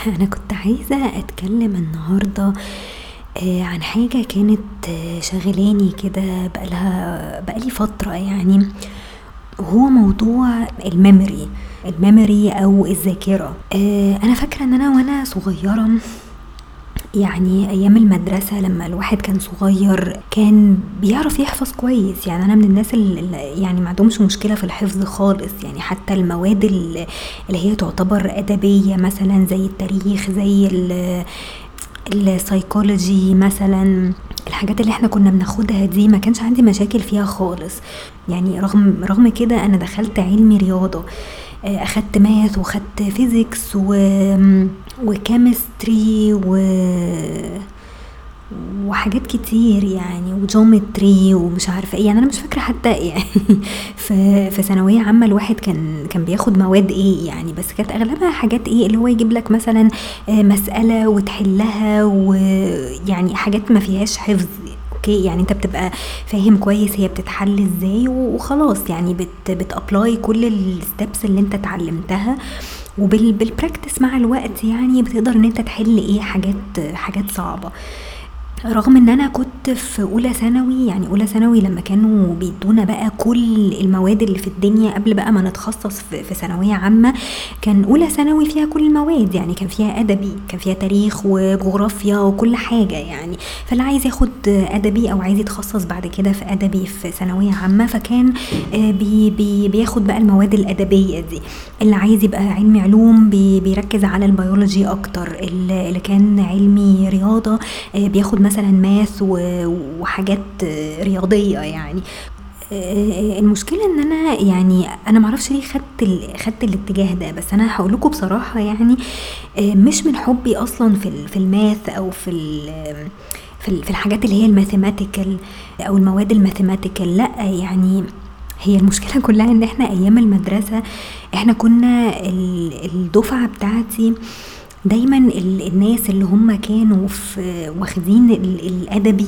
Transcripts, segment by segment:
أنا كنت عايزة أتكلم النهاردة آه، عن حاجة كانت آه، شاغلاني كده بقى لها بقى لي فترة يعني. وهو موضوع ال memory ال memory أو الذاكرة. آه، أنا فاكرة إن أنا وأنا صغيرة يعني أيام المدرسة لما الواحد كان صغير كان بيعرف يحفظ كويس. يعني أنا من الناس اللي يعني ما عندهمش مشكلة في الحفظ خالص. يعني حتى المواد ال- اللي هي تعتبر أدبية مثلا زي التاريخ زي ال- السايكولوجي مثلا الحاجات اللي إحنا كنا بناخدها دي ما كانش عندي مشاكل فيها خالص. يعني رغم رغم كده أنا دخلت علمي رياضة. آه، أخدت math وأخدت physics و و chemistry و وحاجات كتير يعني و geometry ومش عارفة إيه يعني أنا مش فاكرة حتى يعني في في ثانوية عامة الواحد كان كان بياخد مواد إيه يعني بس كانت أغلبها حاجات إيه اللي هو يجيب لك مثلا آه، مسألة وتحلها ويعني حاجات ما فيهاش حفظ. okay يعني أنت بتبقى فاهم كويس هي بتتحل إزاي وخلاص يعني بت بت apply كل ال steps اللي أنت اتعلمتها وبال practice مع الوقت يعني بتقدر إن أنت تحل إيه حاجات حاجات صعبة. رغم إن أنا كنت في أولى ثانوي يعني أولى ثانوي لما كانوا بيدونا بقى كل المواد اللي في الدنيا قبل بقى ما نتخصص في ثانوية عامة كان أولى ثانوي فيها كل المواد يعني كان فيها أدبي كان فيها تاريخ وجغرافيا وكل حاجة يعني. فاللي عايز ياخد أدبي أو عايز يتخصص بعد كده في أدبي في ثانوية عامة فكان آه، بي بي بياخد بقى المواد الأدبية دي. اللي عايز يبقى علمي علوم بي بيركز على البيولوجي أكتر. اللي اللي كان علمي رياضة آه، بياخد مثلا math وحاجات رياضية يعني. آه، المشكلة إن أنا يعني أنا معرفش ليه خدت خدت الاتجاه ده بس أنا هقول لكم بصراحة يعني آه، مش من حبي أصلا في في ال math أو في في في الحاجات اللي هي ال mathematical أو المواد ال mathematical. لأ يعني هي المشكلة كلها إن إحنا أيام المدرسة إحنا كنا ال- الدفعة بتاعتي دايما ال- الناس اللي هم كانوا في واخدين ال- الأدبي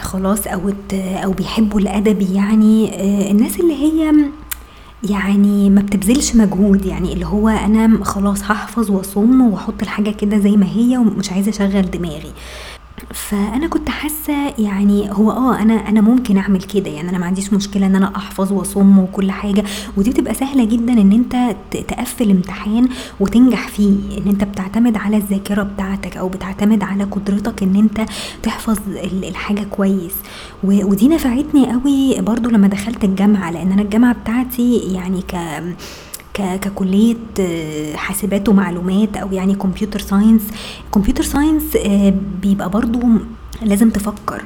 خلاص أو أو بيحبوا الأدبي يعني آه، الناس اللي هي يعني ما بتبذلش مجهود يعني اللي هو أنا خلاص هحفظ واصم وأحط الحاجة كده زي ما هي ومش عايزة أشغل دماغي. فأنا كنت حاسة يعني هو آه أنا أنا ممكن أعمل كده. يعني أنا ما عنديش مشكلة إن أنا أحفظ وأصم وكل حاجة. ودي بتبقى سهلة جدا إن أنت تقفل امتحان وتنجح فيه. إن أنت بتعتمد على الذاكرة بتاعتك أو بتعتمد على قدرتك إن أنت تحفظ ال- الحاجة كويس. ودي نفعتني قوي برضو لما دخلت الجامعة لأن أنا الجامعة بتاعتي يعني ك ك- ككلية آه، حاسبات ومعلومات أو يعني computer science computer science بيبقى برضو لازم تفكر.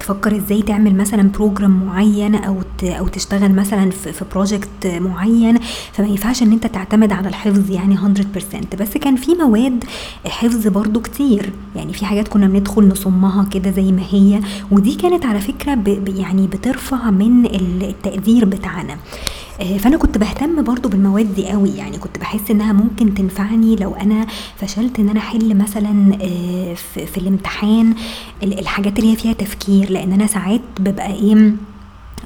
تفكر إزاي تعمل مثلا program معين أو أو تشتغل مثلا في project معين. فما ينفعش إن أنت تعتمد على الحفظ يعني 100% بس كان في مواد حفظ برضو كتير. يعني في حاجات كنا بندخل نصمها كده زي ما هي. ودي كانت على ب- يعني بترفع من ال- التقدير بتاعنا. آه، فأنا كنت بهتم برضو بالمواد دي قوي. يعني كنت بحس إنها ممكن تنفعني لو أنا فشلت إن أنا أحل مثلا آه، في, الامتحان ال- الحاجات اللي هي فيها تفكير. لأن أنا ساعات ببقى إيه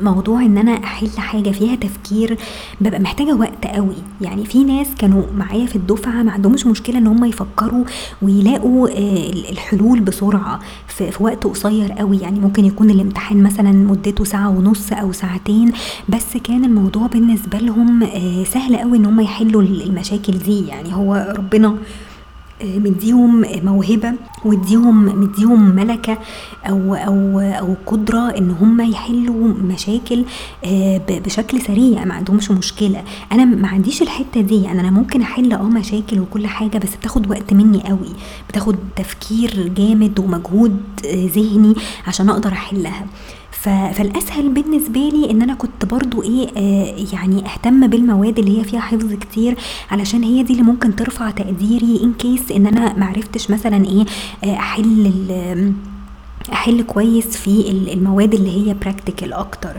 موضوع إن أنا أحل حاجة فيها تفكير ببقى محتاجة وقت قوي. يعني في ناس كانوا معايا في الدفعة ما عندهمش مشكلة إن هم يفكروا ويلاقوا آه، الحلول بسرعة في, وقت قصير قوي. يعني ممكن يكون الامتحان مثلا مدته ساعة ونص أو ساعتين بس كان الموضوع بالنسبة لهم آه، سهل قوي إن هم يحلوا المشاكل دي. يعني هو ربنا مديهم موهبة ومديهم مديهم ملكة أو أو أو قدرة إن هم يحلوا مشاكل آه، بشكل سريع. ما عندهمش مشكلة. أنا ما عنديش الحتة دي. يعني أنا ممكن أحل أه مشاكل وكل حاجة بس بتاخد وقت مني قوي. بتاخد تفكير جامد ومجهود آه، ذهني عشان أقدر أحلها. ف- فالأسهل بالنسبة لي إن أنا كنت برضو إيه آه يعني أهتم بالمواد اللي هي فيها حفظ كتير علشان هي دي اللي ممكن ترفع تقديري ان كيس إن أنا معرفتش مثلا إيه آه أحل أحل كويس في ال- المواد اللي هي براكتيكال أكتر.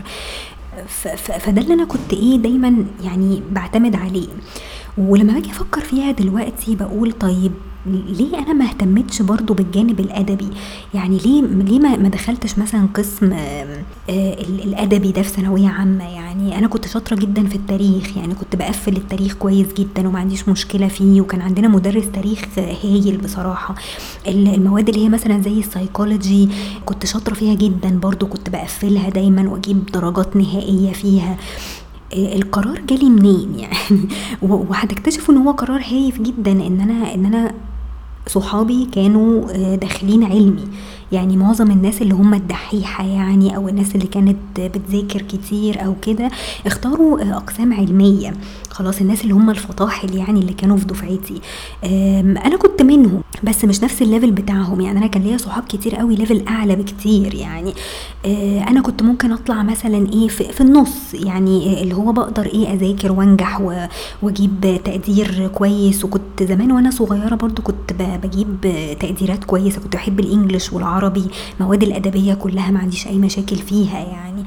فده اللي أنا كنت إيه دايما يعني بعتمد عليه. ولما باجي أفكر فيها دلوقتي بقول طيب ليه أنا ما اهتمتش برضو بالجانب الأدبي؟ يعني ليه ليه ما دخلتش مثلا قسم الأدبي ده في ثانوية عامة؟ يعني أنا كنت شاطرة جدا في التاريخ يعني كنت بقفل التاريخ كويس جدا وما عنديش مشكلة فيه وكان عندنا مدرس تاريخ هايل بصراحة. المواد اللي هي مثلا زي السايكولوجي كنت شاطرة فيها جدا برضو كنت بقفلها دايما وأجيب درجات نهائية فيها. القرار جالي منين يعني؟ وهتكتشفوا إن هو قرار هايف جدا إن أنا إن أنا صحابي كانوا آه، داخلين علمي. يعني معظم الناس اللي هم الدحيحة يعني أو الناس اللي كانت بتذاكر كتير أو كده اختاروا آه، أقسام علمية. خلاص الناس اللي هم الفطاحل يعني اللي كانوا في دفعتي. أنا كنت منهم بس مش نفس ال level بتاعهم. يعني أنا كان ليا صحاب كتير قوي level أعلى بكتير يعني. آه، أنا كنت ممكن أطلع مثلا إيه في, في النص يعني اللي هو بقدر إيه أذاكر وأنجح وأجيب تقدير كويس. وكنت زمان وأنا صغيرة برضو كنت بجيب تقديرات كويسة. كنت بحب ال English والعربي مواد الأدبية كلها ما عنديش أي مشاكل فيها يعني.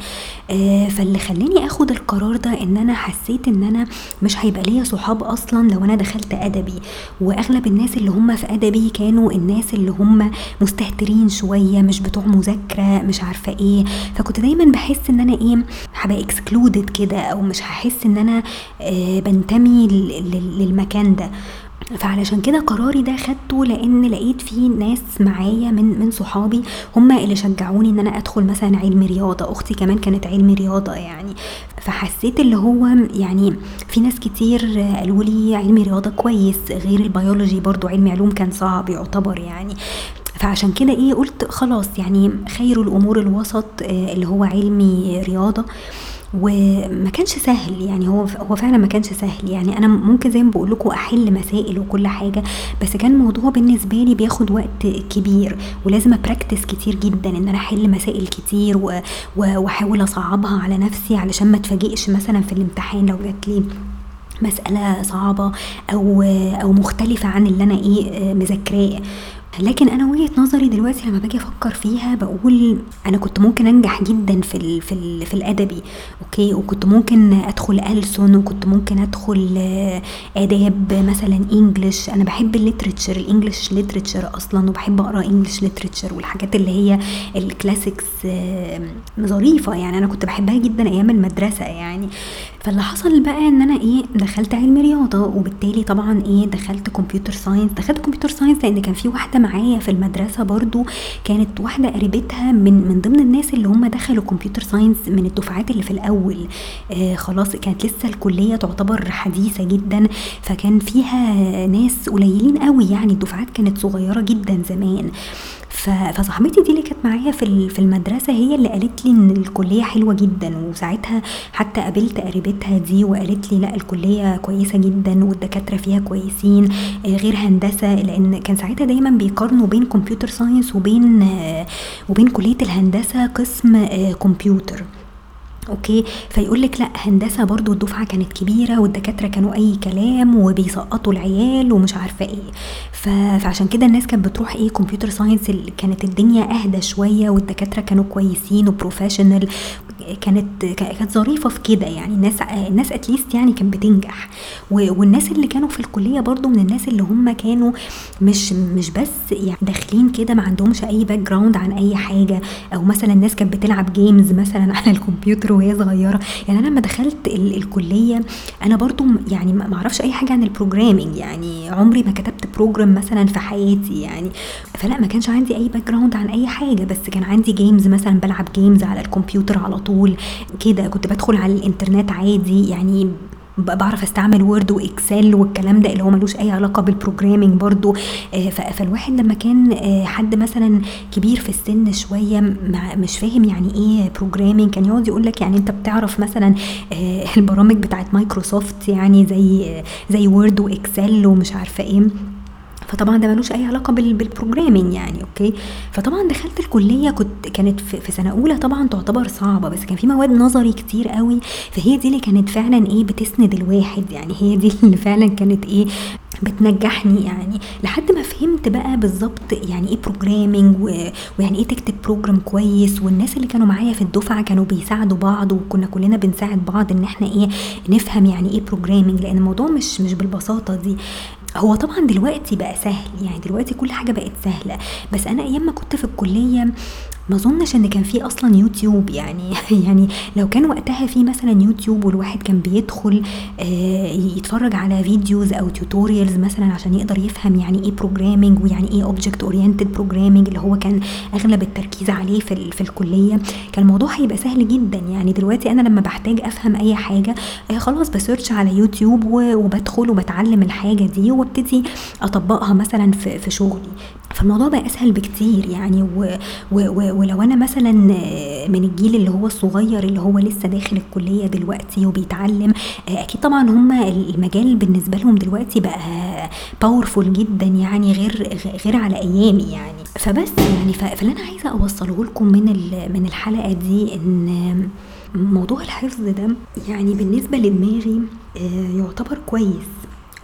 آه، فاللي خلاني آخد القرار ده إن أنا حسيت إن أنا مش هيبقى ليا صحاب أصلا لو أنا دخلت أدبي. وأغلب الناس اللي هم في أدبي كانوا الناس اللي هم مستهترين شوية مش بتوع مذاكرة مش عارفة إيه. فكنت دايما بحس إن أنا إيه هبقى اكسكلودد كده أو مش هحس إن أنا آه بنتمي للمكان ده. فعلشان كده قراري ده خدته لأن لقيت في ناس معايا من من صحابي هم اللي شجعوني إن أنا أدخل مثلا علم رياضة. أختي كمان كانت علم رياضة يعني. فحسيت اللي هو يعني في ناس كتير قالوا لي علم رياضة كويس غير البيولوجي برضو علم علوم كان صعب يعتبر يعني. فعشان كده إيه قلت خلاص يعني خير الأمور الوسط آه، اللي هو علمي رياضة. وما كانش سهل يعني هو هو فعلا ما كانش سهل. يعني أنا ممكن زي ما بقول لكم أحل مسائل وكل حاجة بس كان الموضوع بالنسبة لي بياخد وقت كبير ولازم ا practice كتير جدا إن أنا أحل مسائل كتير وأحاول أصعبها على نفسي علشان ما اتفاجئش مثلا في الامتحان لو جات لي مسألة صعبة أو أو مختلفة عن اللي أنا إيه مذاكراه. لكن أنا وجهة نظري دلوقتي لما باجي أفكر فيها بقول أنا كنت ممكن أنجح جدا في ال في ال في الأدبي okay؟ وكنت ممكن أدخل ألسن وكنت ممكن أدخل آداب مثلا English أنا بحب ال literature ال English literature أصلا وبحب أقرأ English literature والحاجات اللي هي ال classics ظريفة يعني. أنا كنت بحبها جدا أيام المدرسة يعني. فاللي حصل بقى إن أنا إيه دخلت علم رياضة وبالتالي طبعا إيه دخلت computer science دخلت computer science لأن كان في واحدة معايا في المدرسة برضو كانت واحدة قريبتها من من ضمن الناس اللي هم دخلوا computer science من الدفعات اللي في الأول. آه خلاص كانت لسه الكلية تعتبر حديثة جدا فكان فيها ناس قليلين قوي يعني الدفعات كانت صغيرة جدا زمان. فصاحبتي دي اللي كانت معايا في في المدرسة هي اللي قالت لي إن الكلية حلوة جدا وساعتها حتى قابلت قريبتها دي وقالت لي لا الكلية كويسة جدا والدكاترة فيها كويسين آه، غير هندسة لأن كان ساعتها دايما بيقارنوا بين كمبيوتر ساينس وبين آه، وبين كلية الهندسة قسم آه، كمبيوتر okay. فيقول لك لأ هندسة برضو الدفعة كانت كبيرة والدكاترة كانوا أي كلام وبيسقطوا العيال ومش عارفة إيه. فعشان كده الناس كانت بتروح إيه computer science كانت الدنيا أهدى شوية والدكاترة كانوا كويسين و professional كانت كانت ظريفة في كده يعني. الناس الناس at least يعني كانت بتنجح. والناس اللي كانوا في الكلية برضو من الناس اللي هم كانوا مش مش بس يعني داخلين كده ما عندهمش أي background عن أي حاجة. أو مثلا الناس كانت بتلعب games مثلا على الكمبيوتر وهي صغيرة. يعني أنا لما دخلت الكلية أنا برضو يعني ما أعرفش أي حاجة عن ال programming يعني عمري ما كتبت program مثلا في حياتي يعني. فلا ما كانش عندي أي background عن أي حاجة. بس كان عندي games مثلا بلعب games على الكمبيوتر على طول كده. كنت بدخل على الإنترنت عادي. يعني بعرف استعمل Word و Excel والكلام ده اللي هو ملوش أي علاقة بال programming برضو. آه، فالواحد لما كان آه، حد مثلا كبير في السن شوية مش فاهم يعني إيه programming كان يقعد يقول لك يعني أنت بتعرف مثلا آه، البرامج بتاعت مايكروسوفت يعني زي زي Word و Excel ومش عارفة إيه. فطبعا ده ملوش أي علاقة بال programming يعني okay؟ فطبعا دخلت الكلية كنت كانت في سنة أولى طبعا تعتبر صعبة بس كان في مواد نظري كتير قوي فهي دي اللي كانت فعلا إيه بتسند الواحد يعني هي دي اللي فعلا كانت إيه بتنجحني يعني. لحد ما فهمت بقى بالظبط يعني إيه programming ويعني إيه تكتب program كويس والناس اللي كانوا معايا في الدفعة كانوا بيساعدوا بعض وكنا كلنا بنساعد بعض إن إحنا إيه نفهم يعني إيه programming لأن الموضوع مش مش بالبساطة دي. هو طبعا دلوقتي بقى سهل يعني دلوقتي كل حاجة بقت سهلة. بس أنا أيام ما كنت في الكلية ما أظنش إن كان في أصلا يوتيوب يعني يعني لو كان وقتها في مثلا يوتيوب والواحد كان بيدخل آه، يتفرج على videos أو tutorials مثلا عشان يقدر يفهم يعني إيه programming ويعني إيه object oriented programming اللي هو كان أغلب التركيز عليه في في الكلية. كان الموضوع هيبقى سهل جدا يعني دلوقتي أنا لما بحتاج أفهم أي حاجة آه، خلاص ب search على يوتيوب وبدخل وبتعلم الحاجة دي وابتدي أطبقها مثلا في شغلي. فالموضوع بقى أسهل بكتير يعني و و و ولو أنا مثلا من الجيل اللي هو الصغير اللي هو لسه داخل الكلية دلوقتي وبيتعلم أكيد طبعا هم المجال بالنسبة لهم دلوقتي بقى باورفول جدا يعني غير غير على أيامي يعني. فبس يعني فاللي أنا عايزة أوصله لكم من من الحلقة دي إن موضوع الحفظ ده يعني بالنسبة لدماغي آه، يعتبر كويس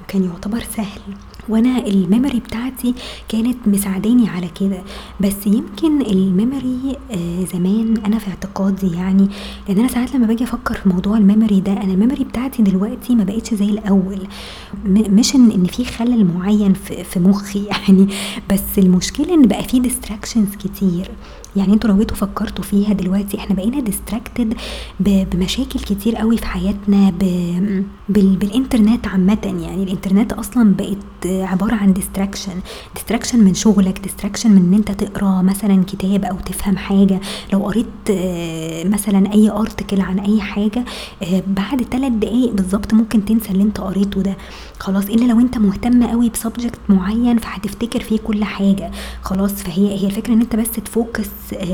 وكان يعتبر سهل. وأنا ال memory بتاعتي كانت مساعداني على كده. بس يمكن ال memory آه زمان أنا في اعتقادي يعني لأن أنا ساعات لما باجي أفكر في موضوع ال memory ده أنا ال memory بتاعتي دلوقتي ما بقتش زي الأول. مش ان إن في خلل معين في, مخي يعني بس المشكلة إن بقى في distractions كتير. يعني أنتوا لو جيتوا فكرتوا فيها دلوقتي إحنا بقينا distracted بمشاكل كتير قوي في حياتنا بالإنترنت عامة. يعني الإنترنت أصلا بقت عبارة عن distraction distraction من شغلك distraction من إن أنت تقرأ مثلا كتاب أو تفهم حاجة. لو قريت آه، مثلا أي article عن أي حاجة آه، بعد ثلاث دقايق بالظبط ممكن تنسى اللي أنت قريته ده. خلاص إلا لو أنت مهتم قوي ب subject معين فهتفتكر فيه كل حاجة. خلاص فهي هي الفكرة إن أنت بس ت focus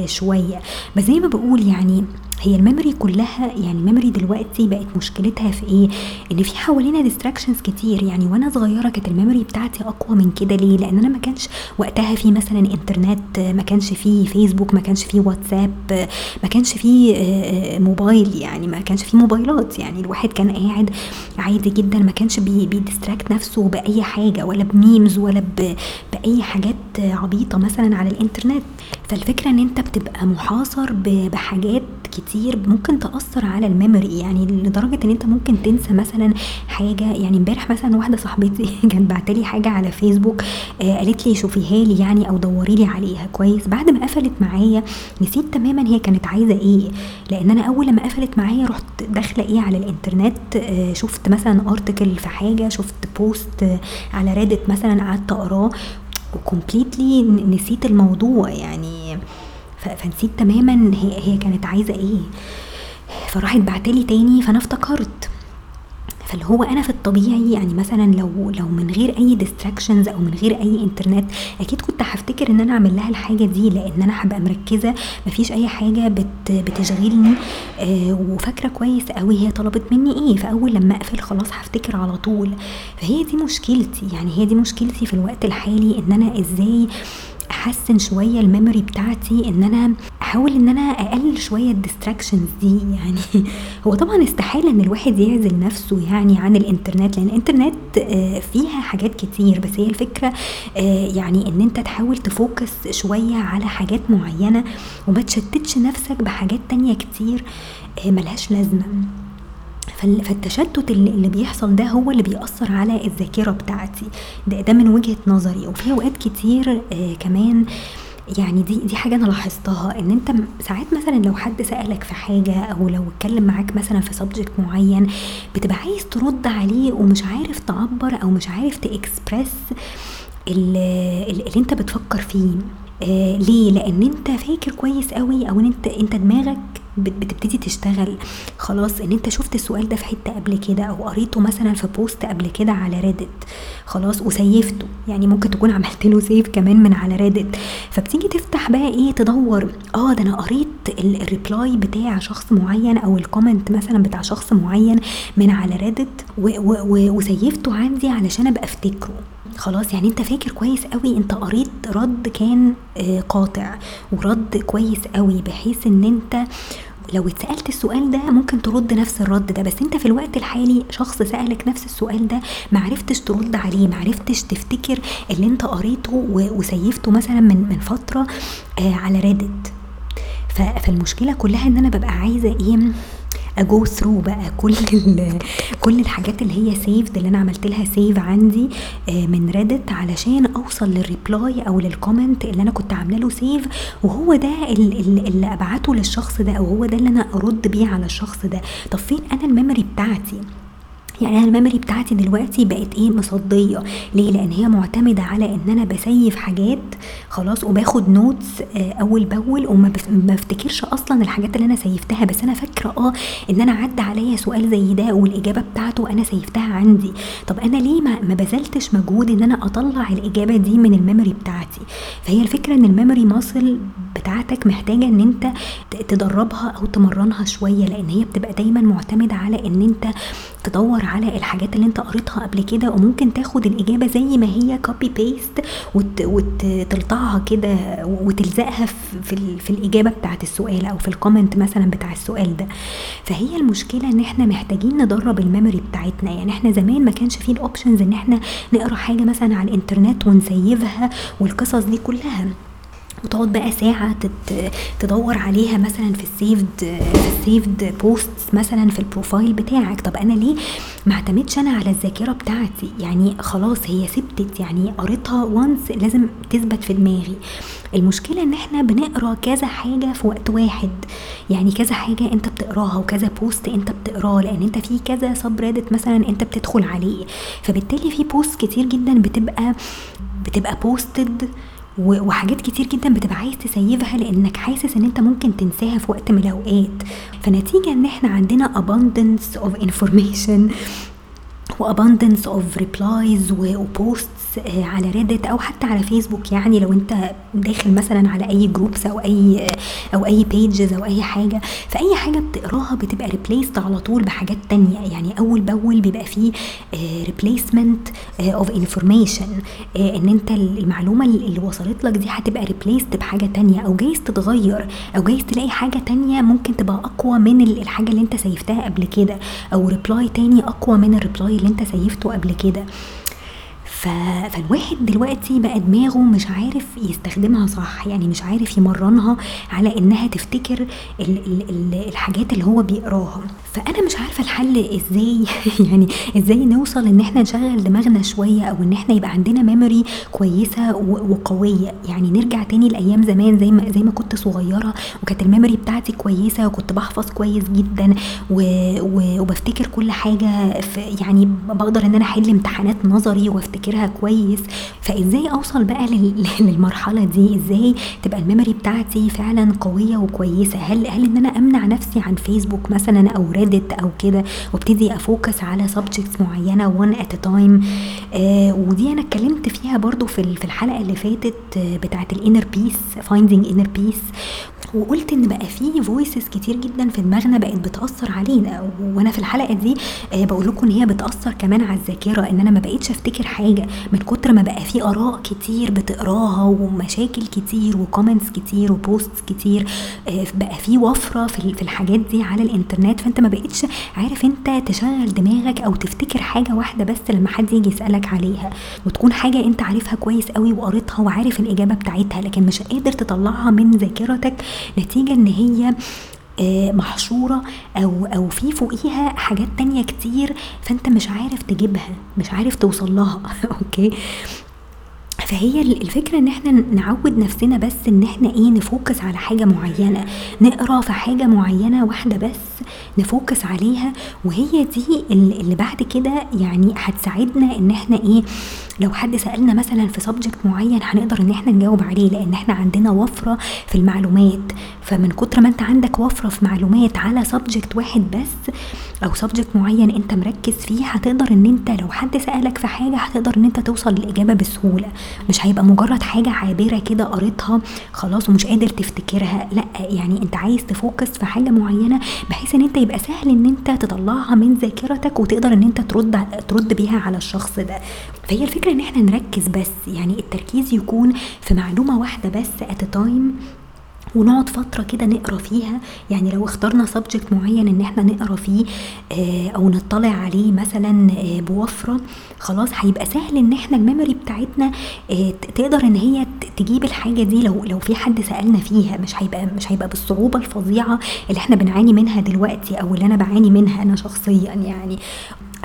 شوية. بس زي ما بقول يعني هي ال memory كلها يعني ال memory دلوقتي بقت مشكلتها في إيه؟ إن في حوالينا distractions كتير. يعني وأنا صغيرة كانت ال memory بتاعتي أقوى من كده ليه؟ لأن أنا ما كانش وقتها في مثلا إنترنت ما كانش في فيسبوك ما كانش في واتساب ما كانش في آه، موبايل. يعني ما كانش في موبايلات. يعني الواحد كان قاعد عادي جدا ما كانش بي distract نفسه بأي حاجة ولا ب memes ولا بأي حاجات عبيطة مثلا على الإنترنت. فالفكرة إن أنت بتبقى محاصر بحاجات كتير ممكن تأثر على ال memory. يعني لدرجة إن أنت ممكن تنسى مثلا حاجة. يعني امبارح مثلا واحدة صاحبتي كانت بعتلي حاجة على فيسبوك آه قالت لي شوفيها لي يعني أو دوري لي عليها. كويس. بعد ما قفلت معايا نسيت تماما هي كانت عايزة إيه. لأن أنا أول لما قفلت معايا رحت داخلة إيه على الإنترنت آه شفت مثلا article في حاجة شفت post آه على Reddit مثلا قعدت أقراه. و completely نسيت الموضوع. يعني فنسيت تماما هي, هي كانت عايزة إيه. فراحت بعتلي تاني فأنا افتكرت. فاللي هو أنا في الطبيعي يعني مثلا لو لو من غير أي distractions أو من غير أي انترنت أكيد كنت هفتكر إن أنا أعمل لها الحاجة دي لأن أنا هبقى مركزة. مفيش أي حاجة بت بتشغلني. آه وفاكرة كويس قوي هي طلبت مني إيه. فأول لما أقفل خلاص هفتكر على طول. فهي دي مشكلتي يعني هي دي مشكلتي في الوقت الحالي إن أنا إزاي أحسن شوية ال memory بتاعتي إن أنا أحاول إن أنا أقلل شوية ال distractions دي يعني هو طبعا استحالة إن الواحد يعزل نفسه يعني عن الإنترنت لأن الإنترنت آه، فيها حاجات كتير بس هي الفكرة آه، يعني إن أنت تحاول ت focus شوية على حاجات معينة وما تشتتش نفسك بحاجات تانية كتير آه، ملهاش لازمة. فالتشتت اللي بيحصل ده هو اللي بيأثر على الذاكرة بتاعتي. ده, ده من وجهة نظري. وفي أوقات كتير آه كمان يعني دي دي حاجة أنا لاحظتها إن أنت ساعات مثلا لو حد سألك في حاجة أو لو اتكلم معاك مثلا في subject معين بتبقى عايز ترد عليه ومش عارف تعبر أو مش عارف تاكسبرس اللي, اللي أنت بتفكر فيه. آه ليه؟ لأن أنت فاكر كويس قوي أو إن أنت أنت دماغك بتبتدي تشتغل. خلاص إن أنت شفت السؤال ده في حتة قبل كده أو قريته مثلا في post قبل كده على Reddit خلاص وسيفته. يعني ممكن تكون عملت له save كمان من على Reddit فبتيجي تفتح بقى إيه تدور. آه ده أنا قريت ال reply بتاع شخص معين أو ال comment مثلا بتاع شخص معين من على Reddit وسيفته عندي علشان أبقى أفتكره. خلاص يعني أنت فاكر كويس قوي أنت قريت رد كان آه، قاطع ورد كويس قوي بحيث إن أنت لو اتسألت السؤال ده ممكن ترد نفس الرد ده. بس أنت في الوقت الحالي شخص سألك نفس السؤال ده معرفتش ترد عليه معرفتش تفتكر اللي أنت قريته وسيفته مثلا من من فترة آه على Reddit فالمشكلة كلها إن أنا ببقى عايزة إيه؟ ا go through بقى كل كل الحاجات اللي هي saved اللي أنا عملت لها save عندي آه، من Reddit علشان أوصل لل reply أو لل comment اللي أنا كنت عاملة له save وهو ده اللي أبعته للشخص ده أو هو ده اللي أنا أرد بيه على الشخص ده. طب فين أنا ال memory بتاعتي؟ يعني أنا ال memory بتاعتي دلوقتي بقت إيه؟ مصدية. ليه؟ لأن هي معتمدة على إن أنا ب save حاجات خلاص وباخد notes آه، أول بأول وما بفتكرش أصلا الحاجات اللي أنا سيفتها. بس أنا فاكرة آه إن أنا عدى عليا سؤال زي ده والإجابة بتاعته أنا سيفتها عندي. طب أنا ليه ما, ما بذلتش مجهود إن أنا أطلع الإجابة دي من ال memory بتاعتي؟ فهي الفكرة إن ال memory muscle بتاعتك محتاجة إن أنت تدربها أو تمرنها شوية لأن هي بتبقى دايما معتمدة على إن أنت تدور على الحاجات اللي انت قريتها قبل كده وممكن تاخد الإجابة زي ما هي copy paste وتلطعها كده وتلزقها في, في الإجابة بتاعت السؤال أو في ال comment مثلا بتاع السؤال ده. فهي المشكلة إن إحنا محتاجين ندرب ال memory بتاعتنا. يعني إحنا زمان ما كانش فيه ال options إن إحنا نقرأ حاجة مثلا على الإنترنت ونسيفها والقصص دي كلها. وتقعد بقى ساعة تدور عليها مثلا في ال saved في ال saved post مثلا في ال profile بتاعك. طب أنا ليه ما اعتمدش أنا على الذاكرة بتاعتي؟ يعني خلاص هي ثبتت يعني قريتها once لازم تثبت في دماغي. المشكلة إن إحنا بنقرأ كذا حاجة في وقت واحد. يعني كذا حاجة أنت بتقراها وكذا post أنت بتقراه لأن أنت في كذا sub مثلا أنت بتدخل عليه. فبالتالي في post كتير جدا بتبقى بتبقى posted وحاجات كتير جدا بتبقى عايز تسيفها لأنك حاسس إن أنت ممكن تنساها في وقت من الأوقات. فنتيجة إن إحنا عندنا abundance of information و abundance of replies و posts على Reddit أو حتى على فيسبوك يعني لو أنت داخل مثلا على أي groups أو أي أو أي pages أو أي حاجة فأي حاجة بتقراها بتبقى replaced على طول بحاجات تانية. يعني أول بأول بيبقى فيه replacement of information إن أنت المعلومة اللي وصلت لك دي هتبقى replaced بحاجة تانية أو جايز تتغير أو جايز تلاقي حاجة تانية ممكن تبقى أقوى من الحاجة اللي أنت سيفتها قبل كده أو reply تاني أقوى من ال reply اللي أنت سيفته قبل كده. فالواحد دلوقتي بقى دماغه مش عارف يستخدمها صح يعني مش عارف يمرنها على إنها تفتكر ال ال ال الحاجات اللي هو بيقراها. فأنا مش عارفة الحل إزاي يعني إزاي نوصل إن إحنا نشغل دماغنا شوية أو إن إحنا يبقى عندنا memory كويسة وقوية. يعني نرجع تاني لأيام زمان زي ما زي ما كنت صغيرة وكانت ال memory بتاعتي كويسة وكنت بحفظ كويس جدا وبفتكر كل حاجة يعني بقدر إن أنا أحل امتحانات نظري وافتكر افتكرها كويس فإزاي أوصل بقى للمرحلة دي؟ إزاي تبقى ال memory بتاعتي فعلا قوية وكويسة؟ هل هل إن أنا أمنع نفسي عن فيسبوك مثلا أو Reddit أو كده وأبتدي أ focus على subjects معينة one at a time ودي أنا اتكلمت فيها برضو في في الحلقة اللي فاتت آه بتاعت ال inner peace finding inner peace وقلت إن بقى في voices كتير جدا في دماغنا بقت بتأثر علينا وأنا في الحلقة دي آه بقول لكم إن هي بتأثر كمان على الذاكرة إن أنا ما بقيتش أفتكر حاجة. من كتر ما بقى في آراء كتير بتقراها ومشاكل كتير و comments كتير و posts كتير آه بقى في وفرة في الحاجات دي على الإنترنت. فأنت ما بقيتش عارف أنت تشغل دماغك أو تفتكر حاجة واحدة بس لما حد يجي يسألك عليها. وتكون حاجة أنت عارفها كويس قوي وقريتها وعارف الإجابة بتاعتها لكن مش قادر تطلعها من ذاكرتك نتيجة إن هي محشورة أو أو في فوقيها حاجات تانية كتير فأنت مش عارف تجيبها مش عارف توصل لها. أوكي؟ فهي الفكرة إن إحنا نعود نفسنا بس إن إحنا إيه ن focus على حاجة معينة. نقرأ في حاجة معينة واحدة بس ن focus عليها وهي دي اللي بعد كده يعني هتساعدنا إن إحنا إيه لو حد سألنا مثلا في subject معين هنقدر إن إحنا نجاوب عليه لأن إحنا عندنا وفرة في المعلومات. فمن كتر ما أنت عندك وفرة في معلومات على subject واحد بس أو subject معين أنت مركز فيه هتقدر إن أنت لو حد سألك في حاجة هتقدر إن أنت توصل للاجابه بسهولة. مش هيبقى مجرد حاجة عابرة كده قريتها خلاص ومش قادر تفتكرها. لا يعني انت عايز تـ focus في حاجة معينة بحيث ان انت يبقى سهل ان انت تطلعها من ذاكرتك وتقدر ان انت ترد ترد بيها على الشخص ده. فهي الفكرة ان إحنا نركز بس يعني التركيز يكون في معلومة واحدة بس at a time ونقعد فترة كده نقرا فيها. يعني لو اخترنا subject معين إن إحنا نقرا فيه آه، أو نطلع عليه مثلا آه، بوفرة خلاص هيبقى سهل إن إحنا ال memory بتاعتنا آه، تقدر إن هي تجيب الحاجة دي لو لو في حد سألنا فيها. مش هيبقى مش هيبقى بالصعوبة الفظيعة اللي إحنا بنعاني منها دلوقتي أو اللي أنا بعاني منها أنا شخصيا يعني.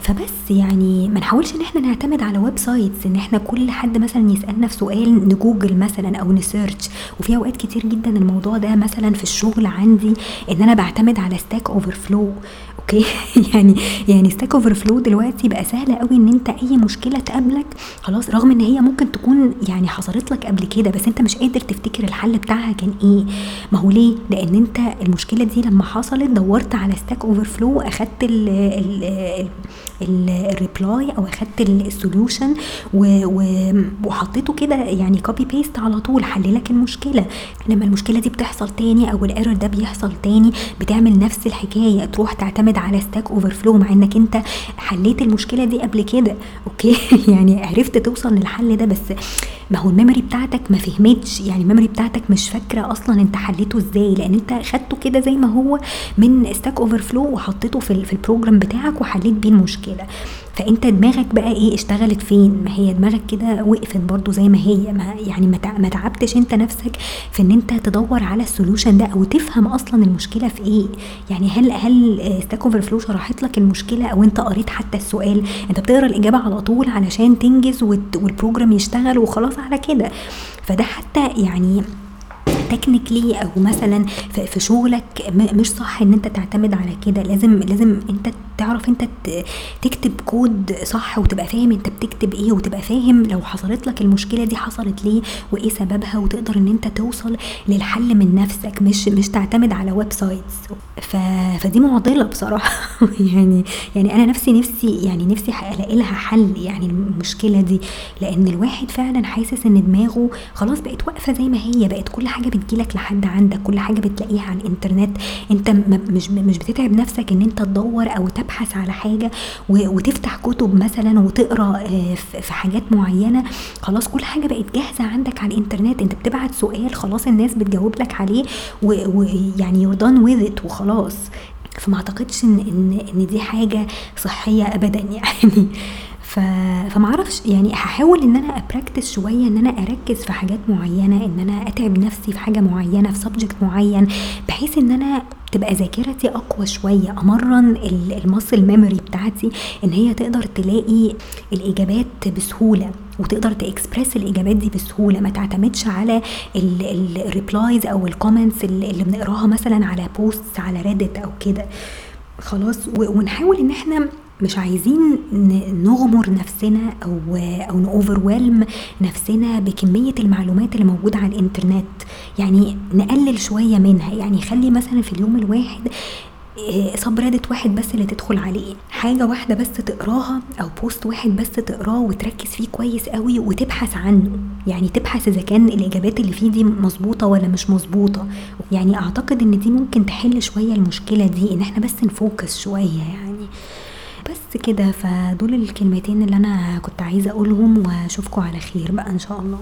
فبس يعني ما نحاولش إن إحنا نعتمد على websites إن إحنا كل حد مثلا يسألنا في سؤال نجوجل مثلا أو ن search. وفي أوقات كتير جدا الموضوع ده مثلا في الشغل عندي إن أنا بعتمد على Stack Overflow okay؟ يعني يعني Stack Overflow دلوقتي بقى سهل قوي إن أنت أي مشكلة تقابلك خلاص رغم إن هي ممكن تكون يعني حصلت لك قبل كده بس أنت مش قادر تفتكر الحل بتاعها كان إيه. ما هو ليه؟ لأن أنت المشكلة دي لما حصلت دورت على Stack Overflow اخدت ال ال ال reply أو أخدت ال solution وحطيته كده يعني copy paste على طول حل لك المشكلة. لما المشكلة دي بتحصل تاني أو ال error ده بيحصل تاني بتعمل نفس الحكاية تروح تعتمد على Stack Overflow مع إنك أنت حليت المشكلة دي قبل كده. okay؟ يعني عرفت توصل للحل ده بس ما هو ال memory بتاعتك ما فهمتش. يعني ال memory بتاعتك مش فاكرة أصلا أنت حليته إزاي لأن أنت خدته كده زي ما هو من Stack Overflow وحطيته في, في ال program بتاعك وحليت بيه المشكلة. فأنت دماغك بقى إيه؟ اشتغلت فين؟ ما هي دماغك كده وقفت برضو زي ما هي. ما يعني ما تعبتش أنت نفسك في إن أنت تدور على ال solution ده أو تفهم أصلا المشكلة في إيه؟ يعني هل هل Stack Overflow شرحت لك المشكلة أو أنت قريت حتى السؤال؟ أنت بتقرأ الإجابة على طول علشان تنجز وال program يشتغل وخلاص على كده. فده حتى يعني technically أو مثلا في شغلك مش صح إن أنت تعتمد على كده. لازم لازم أنت تعرف أنت تكتب كود صح وتبقى فاهم أنت بتكتب إيه وتبقى فاهم لو حصلت لك المشكلة دي حصلت ليه وإيه سببها وتقدر إن أنت توصل للحل من نفسك. مش مش تعتمد على websites. فدي معضلة بصراحة. يعني يعني أنا نفسي نفسي يعني نفسي ألاقي لها حل يعني المشكلة دي. لأن الواحد فعلا حاسس إن دماغه خلاص بقت واقفة زي ما هي بقت كل حاجة بتجيلك لحد عندك. كل حاجة بتلاقيها على الإنترنت. أنت مش مش بتتعب نفسك إن أنت تدور أو تبحث على حاجة وتفتح كتب مثلا وتقرأ آه، في حاجات معينة. خلاص كل حاجة بقت جاهزة عندك على الإنترنت. أنت بتبعت سؤال خلاص الناس بتجاوب لك عليه ويعني you're done with وخلاص. فما أعتقدش ان إن دي حاجة صحية ابدا يعني. ف... فمعرفش يعني هحاول إن أنا a practice شوية إن أنا أركز في حاجات معينة إن أنا أتعب نفسي في حاجة معينة في subject معين بحيث إن أنا تبقى ذاكرتي أقوى شوية أمرن ال muscle memory بتاعتي إن هي تقدر تلاقي الإجابات بسهولة وتقدر تاكسبرس الإجابات دي بسهولة ما تعتمدش على ال replies أو ال comments اللي بنقراها مثلا على post على Reddit أو كده. خلاص ونحاول إن إحنا مش عايزين نغمر نفسنا أو أو ن overwhelm نفسنا بكمية المعلومات اللي موجودة على الإنترنت. يعني نقلل شوية منها. يعني خلي مثلا في اليوم الواحد سبريدت آه، واحد بس اللي تدخل عليه. حاجة واحدة بس تقراها أو بوست واحد بس تقراه وتركز فيه كويس قوي وتبحث عنه. يعني تبحث إذا كان الإجابات اللي فيه دي مظبوطة ولا مش مظبوطة. يعني أعتقد إن دي ممكن تحل شوية المشكلة دي إن إحنا بس نفوكس شوية يعني. بس كده فدول الكلمتين اللي أنا كنت عايزة أقولهم واشوفكم على خير بقى إن شاء الله.